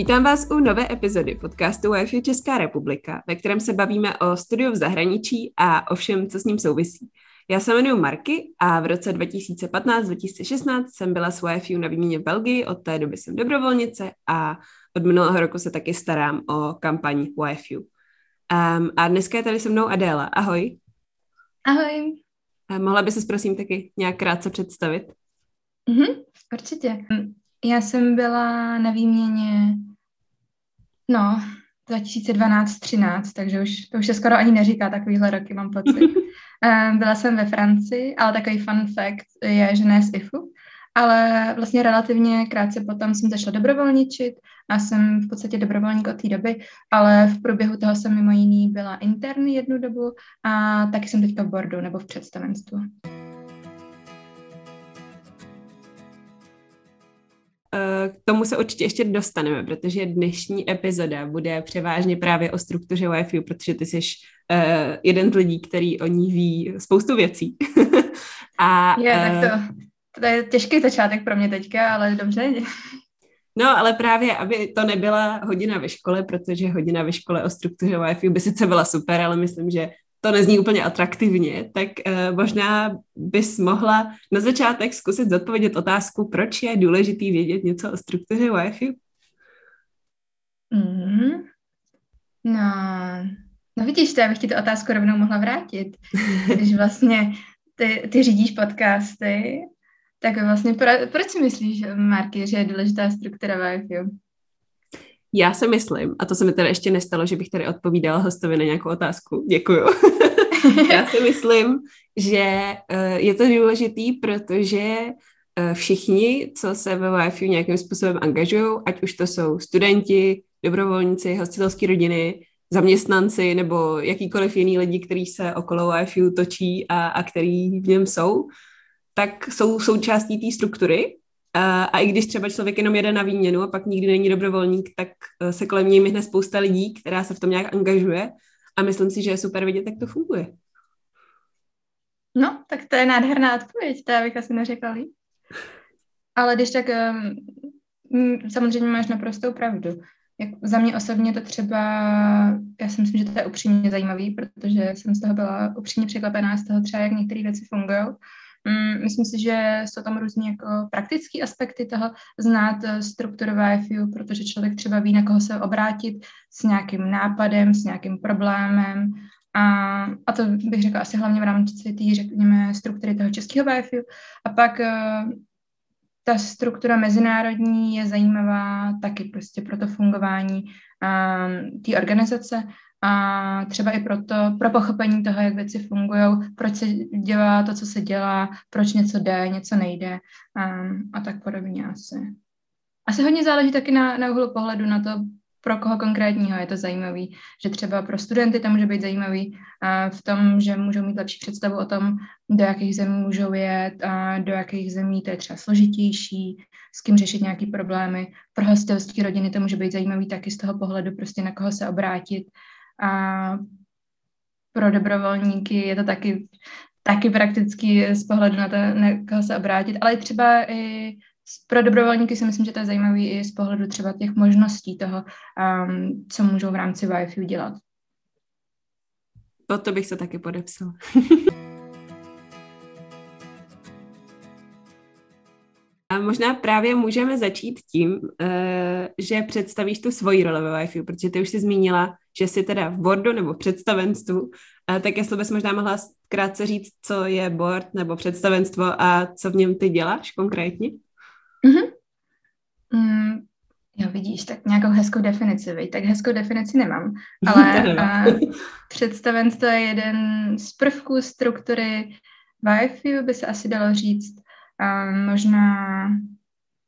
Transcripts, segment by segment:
Vítám vás u nové epizody podcastu Wi-Fi Česká republika, ve kterém se bavíme o studiu v zahraničí a o všem, co s ním souvisí. Já se jmenuji Marky a v roce 2015-2016 jsem byla s Wi-Fi na výměně v Belgii, od té doby jsem dobrovolnice a od minulého roku se taky starám o kampaň Wi-Fi. Um, a dneska je tady se mnou Adéla. Ahoj. Ahoj. A mohla by se prosím taky nějak krátce představit? Mhm, určitě. Já jsem byla na výměně, no, 2012-13, takže už, to už se skoro ani neříká takovýhle roky, mám pocit. Byla jsem ve Francii, ale takový fun fact je, že ne z IFU, ale vlastně relativně krátce potom jsem začala dobrovolničit a jsem v podstatě dobrovolník od té doby, ale v průběhu toho jsem mimo jiný byla intern jednu dobu a taky jsem teďka v bordu nebo v představenstvu. K tomu se určitě ještě dostaneme, protože dnešní epizoda bude převážně právě o struktuře Wi-Fi, protože ty jsi uh, jeden z lidí, který o ní ví spoustu věcí. a, je, uh, tak to, to je těžký začátek pro mě teďka, ale dobře. No, ale právě, aby to nebyla hodina ve škole, protože hodina ve škole o struktuře Wi-Fi by sice byla super, ale myslím, že to nezní úplně atraktivně, tak uh, možná bys mohla na začátek zkusit zodpovědět otázku, proč je důležitý vědět něco o struktuře Wi-Fi? Mm. No, no vidíš, to já bych ti tu otázku rovnou mohla vrátit. Když vlastně ty, ty řídíš podcasty, tak vlastně pro, proč si myslíš, Marky, že je důležitá struktura Wi-Fi? Já si myslím, a to se mi teda ještě nestalo, že bych tady odpovídala hostovi na nějakou otázku. Děkuju. Já si myslím, že uh, je to důležitý, protože uh, všichni, co se ve Wi-Fi nějakým způsobem angažují, ať už to jsou studenti, dobrovolníci, hostitelské rodiny, zaměstnanci nebo jakýkoliv jiný lidi, kteří se okolo Wi-Fi točí a, a který v něm jsou, tak jsou součástí té struktury a, a i když třeba člověk jenom jede na výměnu a pak nikdy není dobrovolník, tak e, se kolem něj myhne spousta lidí, která se v tom nějak angažuje a myslím si, že je super vidět, jak to funguje. No, tak to je nádherná odpověď, to já bych asi neřekla líp. Ale když tak, um, samozřejmě máš naprostou pravdu. Jak za mě osobně to třeba, já si myslím, že to je upřímně zajímavý, protože jsem z toho byla upřímně překvapená z toho třeba, jak některé věci fungují. Mm, myslím si, že jsou tam různě jako praktické aspekty toho znát eh, strukturu FIU, protože člověk třeba ví, na koho se obrátit s nějakým nápadem, s nějakým problémem. A, a to bych řekla asi hlavně v rámci té, řekněme, struktury toho českého VFU. A pak eh, ta struktura mezinárodní je zajímavá taky prostě pro to fungování um, té organizace a třeba i proto, pro pochopení toho, jak věci fungují, proč se dělá to, co se dělá, proč něco jde, něco nejde um, a tak podobně asi. Asi hodně záleží taky na, na úhlu pohledu na to, pro koho konkrétního je to zajímavý, že třeba pro studenty to může být zajímavý a v tom, že můžou mít lepší představu o tom, do jakých zemí můžou jet a do jakých zemí to je třeba složitější, s kým řešit nějaký problémy. Pro hostelské rodiny to může být zajímavý taky z toho pohledu, prostě na koho se obrátit a pro dobrovolníky je to taky, taky prakticky z pohledu na to, na koho se obrátit, ale třeba i pro dobrovolníky si myslím, že to je zajímavé i z pohledu třeba těch možností toho, um, co můžou v rámci Wi-Fi dělat. To, to bych se taky podepsal. A možná právě můžeme začít tím, eh, že představíš tu svoji roli ve Wi-Fi, protože ty už jsi zmínila, že jsi teda v boardu nebo představenstvu, tak jestli bys možná mohla krátce říct, co je board nebo představenstvo a co v něm ty děláš konkrétně? Mm-hmm. Mm, jo, vidíš, tak nějakou hezkou definici, vej. tak hezkou definici nemám, ale a, představenstvo je jeden z prvků struktury Wi-Fi, by se asi dalo říct, a možná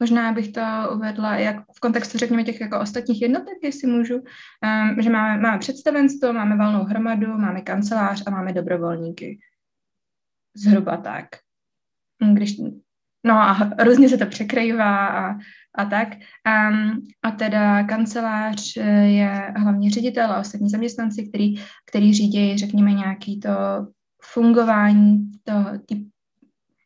Možná bych to uvedla jak v kontextu, řekněme, těch jako ostatních jednotek, jestli můžu, um, že máme, máme představenstvo, máme valnou hromadu, máme kancelář a máme dobrovolníky. Zhruba tak. Když, no a různě se to překrývá a, a tak. Um, a teda kancelář eh, je hlavně ředitel a ostatní zaměstnanci, který, který řídí, řekněme, nějaký to fungování toho,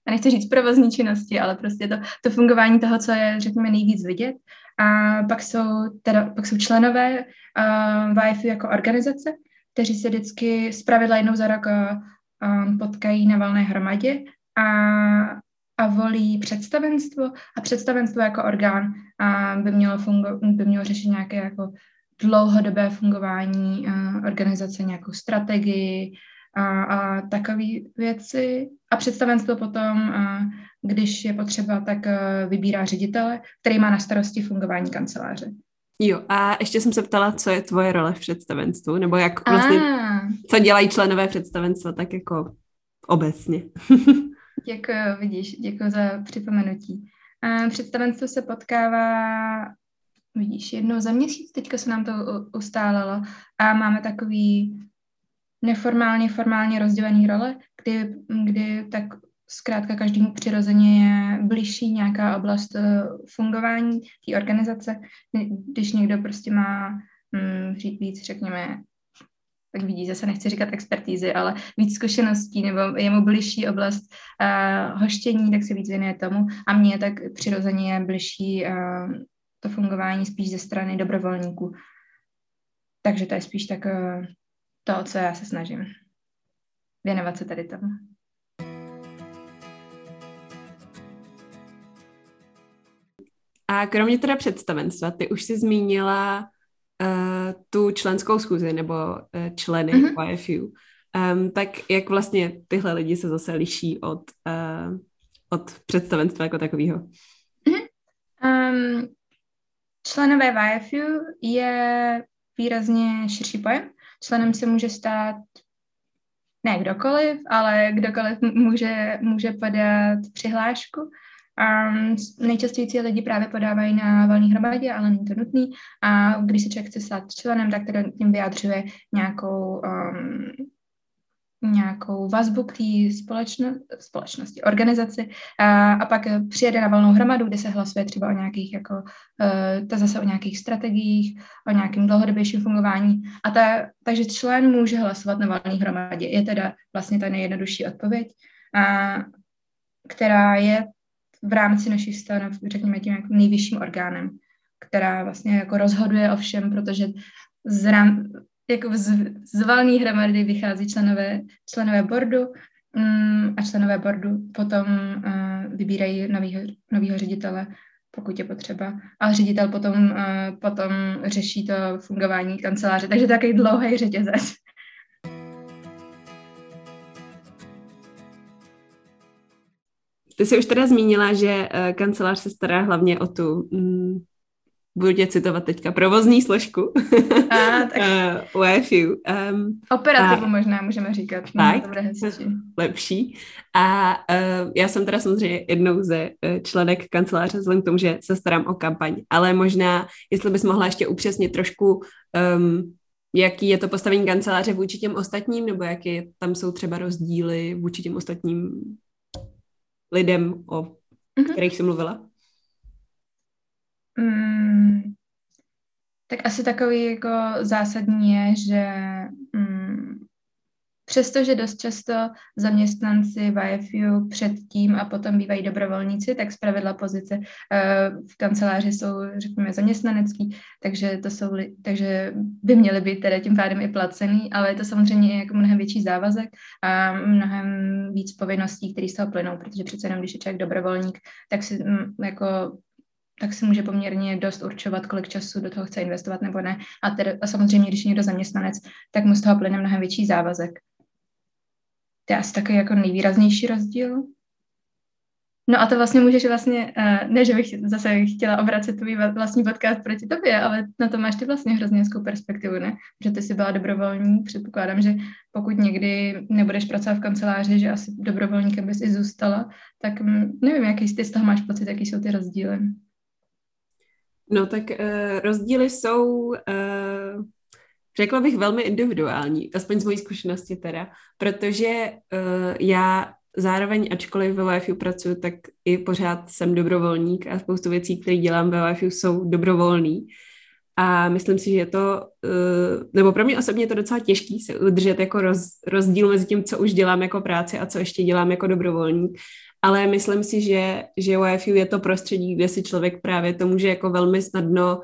a nechci říct provozní činnosti, ale prostě to, to fungování toho, co je, řekněme, nejvíc vidět. A pak jsou, teda, pak jsou členové uh, WIFI jako organizace, kteří se vždycky zpravidla jednou za rok uh, potkají na valné hromadě a, a volí představenstvo a představenstvo jako orgán uh, by, mělo fungo, by mělo řešit nějaké jako dlouhodobé fungování uh, organizace, nějakou strategii a, a takové věci. A představenstvo potom, uh, když je potřeba, tak uh, vybírá ředitele, který má na starosti fungování kanceláře. Jo, a ještě jsem se ptala, co je tvoje role v představenstvu, nebo jak vlastně, a. co dělají členové představenstva, tak jako obecně. děkuji, vidíš, děkuji za připomenutí. A představenstvo se potkává vidíš, jednou za měsíc, teďka se nám to ustálelo a máme takový neformálně, formálně rozdělený role, kdy, kdy tak zkrátka každému přirozeně je blížší nějaká oblast uh, fungování té organizace. Když někdo prostě má hm, víc, řekněme, tak vidí, zase nechci říkat expertízy, ale víc zkušeností nebo je mu blížší oblast uh, hoštění, tak se víc věnuje tomu a mně tak přirozeně je blížší uh, to fungování spíš ze strany dobrovolníků. Takže to je spíš tak uh, to, co já se snažím. Věnovat se tady tomu. A kromě teda představenstva, ty už jsi zmínila uh, tu členskou schůzi nebo uh, členy mm-hmm. YFU. Um, tak jak vlastně tyhle lidi se zase liší od, uh, od představenstva jako takového? Mm-hmm. Um, členové YFU je výrazně širší pojem. Členem se může stát ne kdokoliv, ale kdokoliv může, může podat přihlášku. Um, nejčastěji lidi právě podávají na valní hromadě, ale není to nutný. A když se člověk chce stát členem, tak teda tím vyjádřuje nějakou um, nějakou vazbu k té společno, společnosti, organizaci a, a pak přijede na valnou hromadu, kde se hlasuje třeba o nějakých, jako, uh, to zase o nějakých strategiích, o nějakém dlouhodobějším fungování. A ta, takže člen může hlasovat na valné hromadě. Je teda vlastně ta nejjednodušší odpověď, a, která je v rámci našich stanov, řekněme, tím jako nejvyšším orgánem, která vlastně jako rozhoduje o všem, protože z rám, jako z, z valné hromady vychází členové, členové bordu um, a členové bordu potom uh, vybírají nového ředitele, pokud je potřeba. A ředitel potom, uh, potom řeší to fungování kanceláře. Takže takový dlouhý řetězec. Ty jsi už teda zmínila, že uh, kancelář se stará hlavně o tu um, budu tě citovat teďka, provozní složku a, tak. uh, UEFU. Um, Operativu a, možná můžeme říkat. Tak, to lepší. A uh, já jsem teda samozřejmě jednou ze uh, členek kanceláře, vzhledem k tomu, že se starám o kampaň, ale možná, jestli bys mohla ještě upřesnit trošku, um, jaký je to postavení kanceláře vůči těm ostatním, nebo jaké tam jsou třeba rozdíly vůči těm ostatním lidem, o mm-hmm. kterých jsi mluvila? Mm, tak asi takový jako zásadní je, že mm, přestože dost často zaměstnanci v IFU předtím a potom bývají dobrovolníci, tak zpravidla pozice uh, v kanceláři jsou, řekněme, zaměstnanecký, takže, to jsou, takže by měly být teda tím pádem i placený, ale je to samozřejmě jako mnohem větší závazek a mnohem víc povinností, které z toho plynou, protože přece jenom, když je člověk dobrovolník, tak si mm, jako tak si může poměrně dost určovat, kolik času do toho chce investovat nebo ne. A, tedy, a samozřejmě, když je někdo zaměstnanec, tak mu z toho plyne mnohem větší závazek. To je asi takový jako nejvýraznější rozdíl. No a to vlastně můžeš vlastně, eh, ne, že bych zase chtěla obracet tvůj vlastní podcast proti tobě, ale na to máš ty vlastně hrozně hezkou perspektivu, ne? Že ty jsi byla dobrovolní, předpokládám, že pokud někdy nebudeš pracovat v kanceláři, že asi dobrovolníkem bys i zůstala, tak mm, nevím, jaký ty z toho máš pocit, jaký jsou ty rozdíly. No tak uh, rozdíly jsou, uh, řekla bych, velmi individuální, aspoň z mojí zkušenosti teda, protože uh, já zároveň, ačkoliv ve WiFi pracuji, tak i pořád jsem dobrovolník a spoustu věcí, které dělám ve WiFi, jsou dobrovolný. A myslím si, že je to, nebo pro mě osobně je to docela těžký se udržet jako roz, rozdíl mezi tím, co už dělám jako práci a co ještě dělám jako dobrovolník. Ale myslím si, že, že YFU je to prostředí, kde si člověk právě to může jako velmi snadno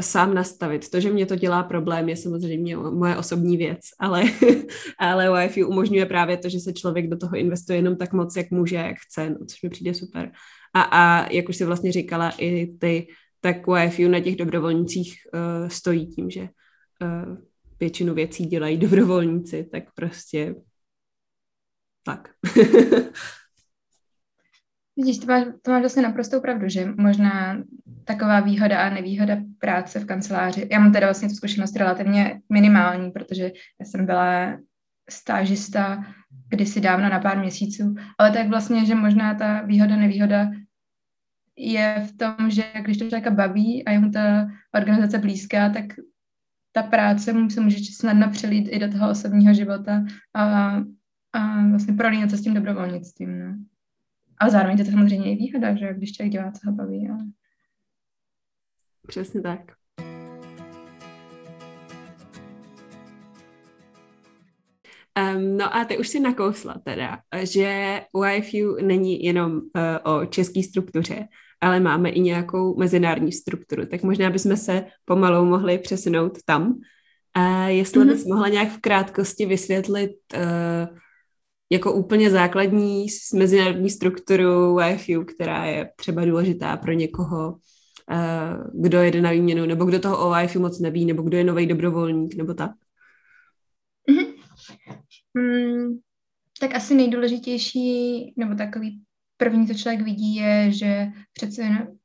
sám nastavit. To, že mě to dělá problém, je samozřejmě moje osobní věc, ale, ale YFU umožňuje právě to, že se člověk do toho investuje jenom tak moc, jak může, jak chce, no, což mi přijde super. A, a jak už si vlastně říkala, i ty, tak YFU na těch dobrovolnicích uh, stojí tím, že uh, většinu věcí dělají dobrovolníci, tak prostě tak. Vidíš, to máš, to máš vlastně naprostou pravdu, že možná taková výhoda a nevýhoda práce v kanceláři. Já mám teda vlastně tu zkušenost relativně minimální, protože já jsem byla stážista kdysi dávno na pár měsíců, ale tak vlastně, že možná ta výhoda, nevýhoda je v tom, že když to člověka baví a je mu ta organizace blízká, tak ta práce mu se může snadno přelít i do toho osobního života a, a vlastně prolínat se s tím dobrovolnictvím. No. Ale zároveň to samozřejmě i výhoda, že když člověk dělá, co ho baví. Ale... Přesně tak. Um, no a ty už si nakousla teda, že YFU není jenom uh, o české struktuře, ale máme i nějakou mezinárodní strukturu, tak možná bychom se pomalu mohli přesunout tam. A jestli mm-hmm. bys mohla nějak v krátkosti vysvětlit uh, jako úplně základní mezinárodní strukturu YFU, která je třeba důležitá pro někoho, uh, kdo jede na výměnu, nebo kdo toho o YFU moc neví, nebo kdo je nový dobrovolník, nebo tak? Mm-hmm. Mm, tak asi nejdůležitější, nebo takový první, co člověk vidí, je, že přece no,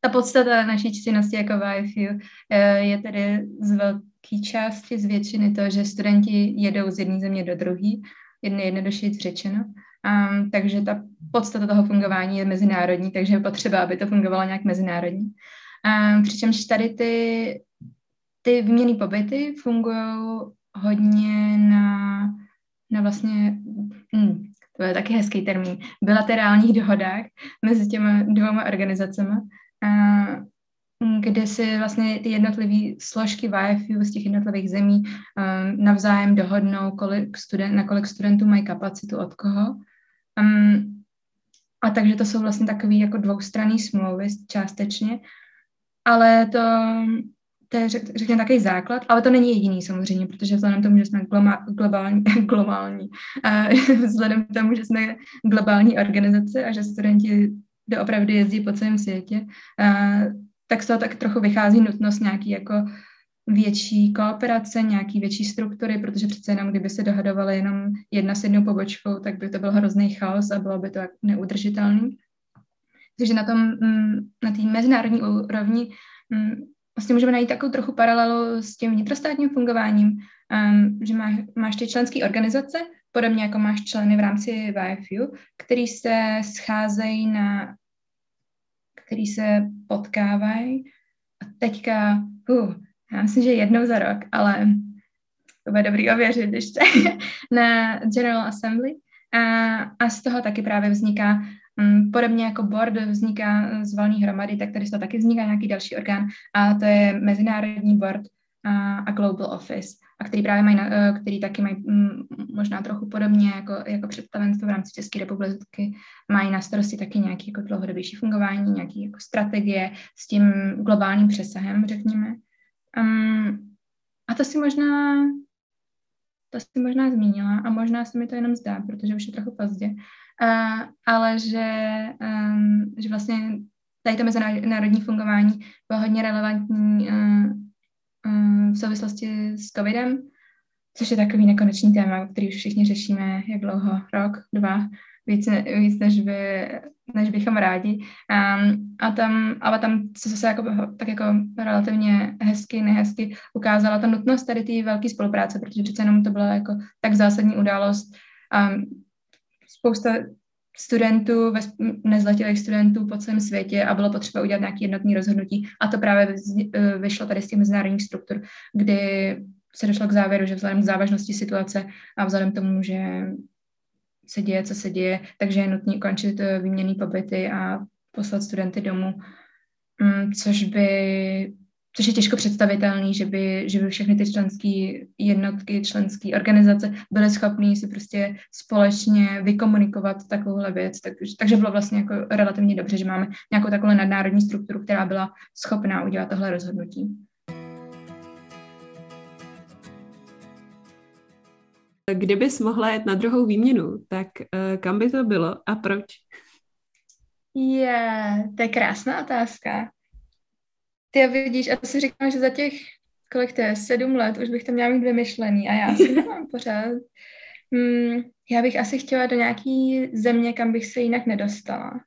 ta podstata naší činnosti jako YFU eh, je tedy z velké části, z většiny to, že studenti jedou z jedné země do druhé, jedné jednoduše řečeno. Um, takže ta podstata toho fungování je mezinárodní, takže je potřeba, aby to fungovalo nějak mezinárodní. Um, přičemž tady ty, ty výměny pobyty fungují hodně na, na vlastně, hm, to je taky hezký termín, bilaterálních dohodách mezi těma dvěma organizacemi, kde si vlastně ty jednotlivé složky VFU z těch jednotlivých zemí um, navzájem dohodnou, kolik student, na kolik studentů mají kapacitu od koho. Um, a takže to jsou vlastně takové jako dvoustranné smlouvy částečně, ale to to je řekněme takový základ, ale to není jediný samozřejmě, protože vzhledem tomu, že jsme globální, globální vzhledem k tomu, že jsme globální organizace a že studenti doopravdy jezdí po celém světě, tak z toho tak trochu vychází nutnost nějaký jako větší kooperace, nějaký větší struktury, protože přece jenom kdyby se dohadovaly jenom jedna s jednou pobočkou, tak by to byl hrozný chaos a bylo by to neudržitelný. Takže na tom, mm, na té mezinárodní úrovni mm, vlastně můžeme najít takovou trochu paralelu s tím vnitrostátním fungováním, um, že máš, máš ty členské organizace, podobně jako máš členy v rámci VFU, který se scházejí na, který se potkávají. A teďka, uh, já myslím, že jednou za rok, ale to bude dobrý ověřit, se na General Assembly. A, a z toho taky právě vzniká Mm, podobně jako board vzniká z valní hromady, tak tady z toho taky vzniká nějaký další orgán a to je Mezinárodní board a, a Global Office, a který právě mají, e, který taky mají mm, možná trochu podobně jako, jako představenstvo v rámci České republiky, mají na starosti taky nějaký jako dlouhodobější fungování, nějaký jako strategie s tím globálním přesahem, řekněme. Um, a to si možná to si možná zmínila a možná se mi to jenom zdá, protože už je trochu pozdě, uh, ale že, um, že vlastně tady to mezinárodní fungování bylo hodně relevantní uh, v souvislosti s covidem, což je takový nekonečný téma, který už všichni řešíme, jak dlouho, rok, dva, víc, víc než, by, než bychom rádi. Um, a tam, ale tam se zase jako, tak jako relativně hezky, nehezky ukázala ta nutnost tady té velké spolupráce, protože přece jenom to byla jako tak zásadní událost. Um, spousta studentů, nezletilých studentů po celém světě a bylo potřeba udělat nějaké jednotné rozhodnutí. A to právě e, vyšlo tady z těch mezinárodních struktur, kdy se došlo k závěru, že vzhledem k závažnosti situace a vzhledem k tomu, že se děje, co se děje, takže je nutné ukončit e, výměný pobyty a poslat studenty domů, mm, což by což je těžko představitelný, že by, že by všechny ty členské jednotky, členské organizace byly schopné si prostě společně vykomunikovat takovouhle věc. Tak, takže bylo vlastně jako relativně dobře, že máme nějakou takovou nadnárodní strukturu, která byla schopná udělat tohle rozhodnutí. Kdybys mohla jet na druhou výměnu, tak uh, kam by to bylo a proč? Je, yeah, to je krásná otázka. Ty vidíš, a si říkám, že za těch, kolik to je, sedm let, už bych to měla mít vymyšlený a já si nemám pořád. Hmm, já bych asi chtěla do nějaký země, kam bych se jinak nedostala.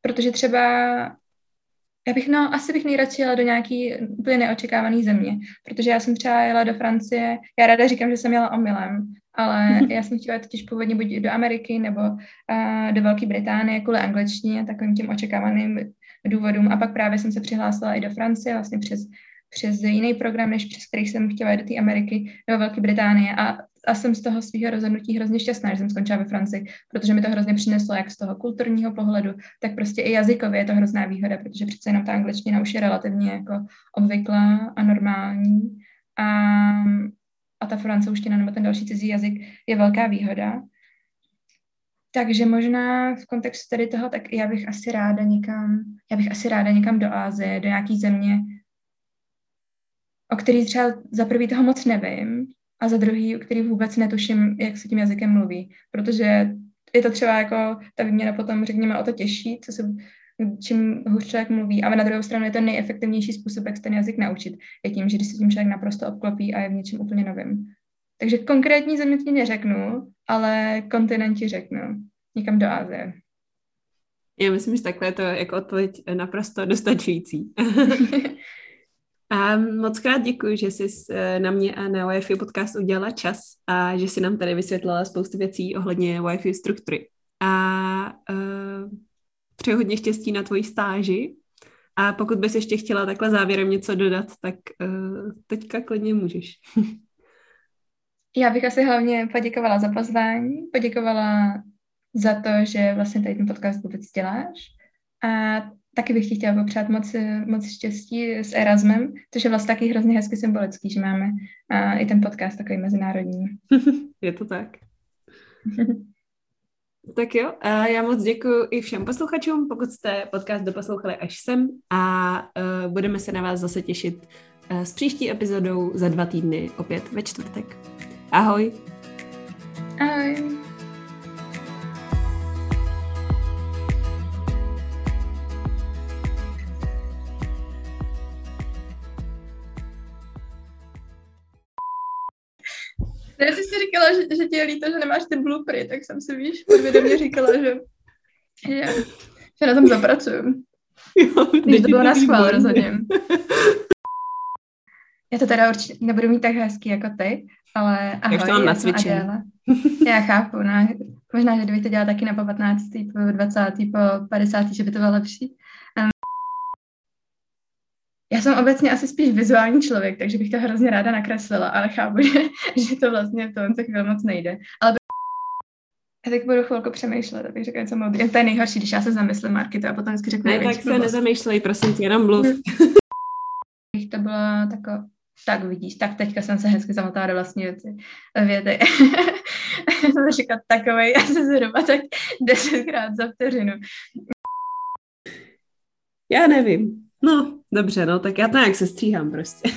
Protože třeba, já bych, no, asi bych nejradši jela do nějaký úplně neočekávaný země, protože já jsem třeba jela do Francie, já ráda říkám, že jsem jela omylem, ale já jsem chtěla totiž původně buď do Ameriky nebo uh, do Velké Británie kvůli angličtině, takovým tím očekávaným důvodům. A pak právě jsem se přihlásila i do Francie, vlastně přes, přes jiný program, než přes který jsem chtěla jít do té Ameriky, do Velké Británie. A, a jsem z toho svého rozhodnutí hrozně šťastná, že jsem skončila ve Francii, protože mi to hrozně přineslo jak z toho kulturního pohledu, tak prostě i jazykově je to hrozná výhoda, protože přece jenom ta angličtina už je relativně jako obvyklá a normální. A, a ta francouzština nebo ten další cizí jazyk je velká výhoda. Takže možná v kontextu tady toho, tak já bych asi ráda někam, já bych asi ráda někam do Ázie, do nějaký země, o který třeba za prvý toho moc nevím a za druhý, o který vůbec netuším, jak se tím jazykem mluví, protože je to třeba jako ta výměna potom, řekněme, o to těžší, co se, čím hůř člověk mluví, ale na druhou stranu je to nejefektivnější způsob, jak se ten jazyk naučit, je tím, že když se tím člověk naprosto obklopí a je v něčem úplně novým. Takže konkrétní země ti neřeknu, ale kontinenti řeknu. Někam do Ázie. Já myslím, že takhle je to jako odpověď naprosto dostačující. a moc krát děkuji, že jsi eh, na mě a na Wi-Fi podcast udělala čas a že jsi nám tady vysvětlila spoustu věcí ohledně Wi-Fi struktury. A uh, přeju hodně štěstí na tvoji stáži a pokud bys ještě chtěla takhle závěrem něco dodat, tak uh, teďka klidně můžeš. Já bych asi hlavně poděkovala za pozvání, poděkovala za to, že vlastně tady ten podcast vůbec děláš. A taky bych ti chtěla popřát moc, moc štěstí s Erasmem, což je vlastně taky hrozně hezky symbolický, že máme a i ten podcast takový mezinárodní. je to tak. tak jo, a já moc děkuji i všem posluchačům, pokud jste podcast doposlouchali až sem a uh, budeme se na vás zase těšit uh, s příští epizodou za dva týdny opět ve čtvrtek. Ahoj! Ahoj! Ne, ty jsi říkala, že, že ti je líto, že nemáš ty bloopery, tak jsem si, víš, podvědomě říkala, že, že, že na tom zapracuju. Jo, Když to bylo na schvál rozhodně. Já to teda určitě nebudu mít tak hezký jako ty, ale ahoj, Jak to mám nacvičen. Já chápu, no. Možná, že kdyby to dělala taky na po 15., po 20., po 50., že by to bylo lepší. Já jsem obecně asi spíš vizuální člověk, takže bych to hrozně ráda nakreslila, ale chápu, že, že to vlastně v tom chvíli moc nejde. Ale já teď budu chvilku přemýšlet, abych řekla něco moudrý. To je nejhorší, když já se zamyslím, Marky, a potom vždycky řeknu. Ne, tak se blbost. nezamýšlej, prosím tě, jenom mluv. to bylo tako, tak vidíš, tak teďka jsem se hezky zamotala do vlastní věci, věty. jsem říkat takovej asi zhruba tak desetkrát za vteřinu. Já nevím. No, dobře, no, tak já to nějak se stříhám prostě.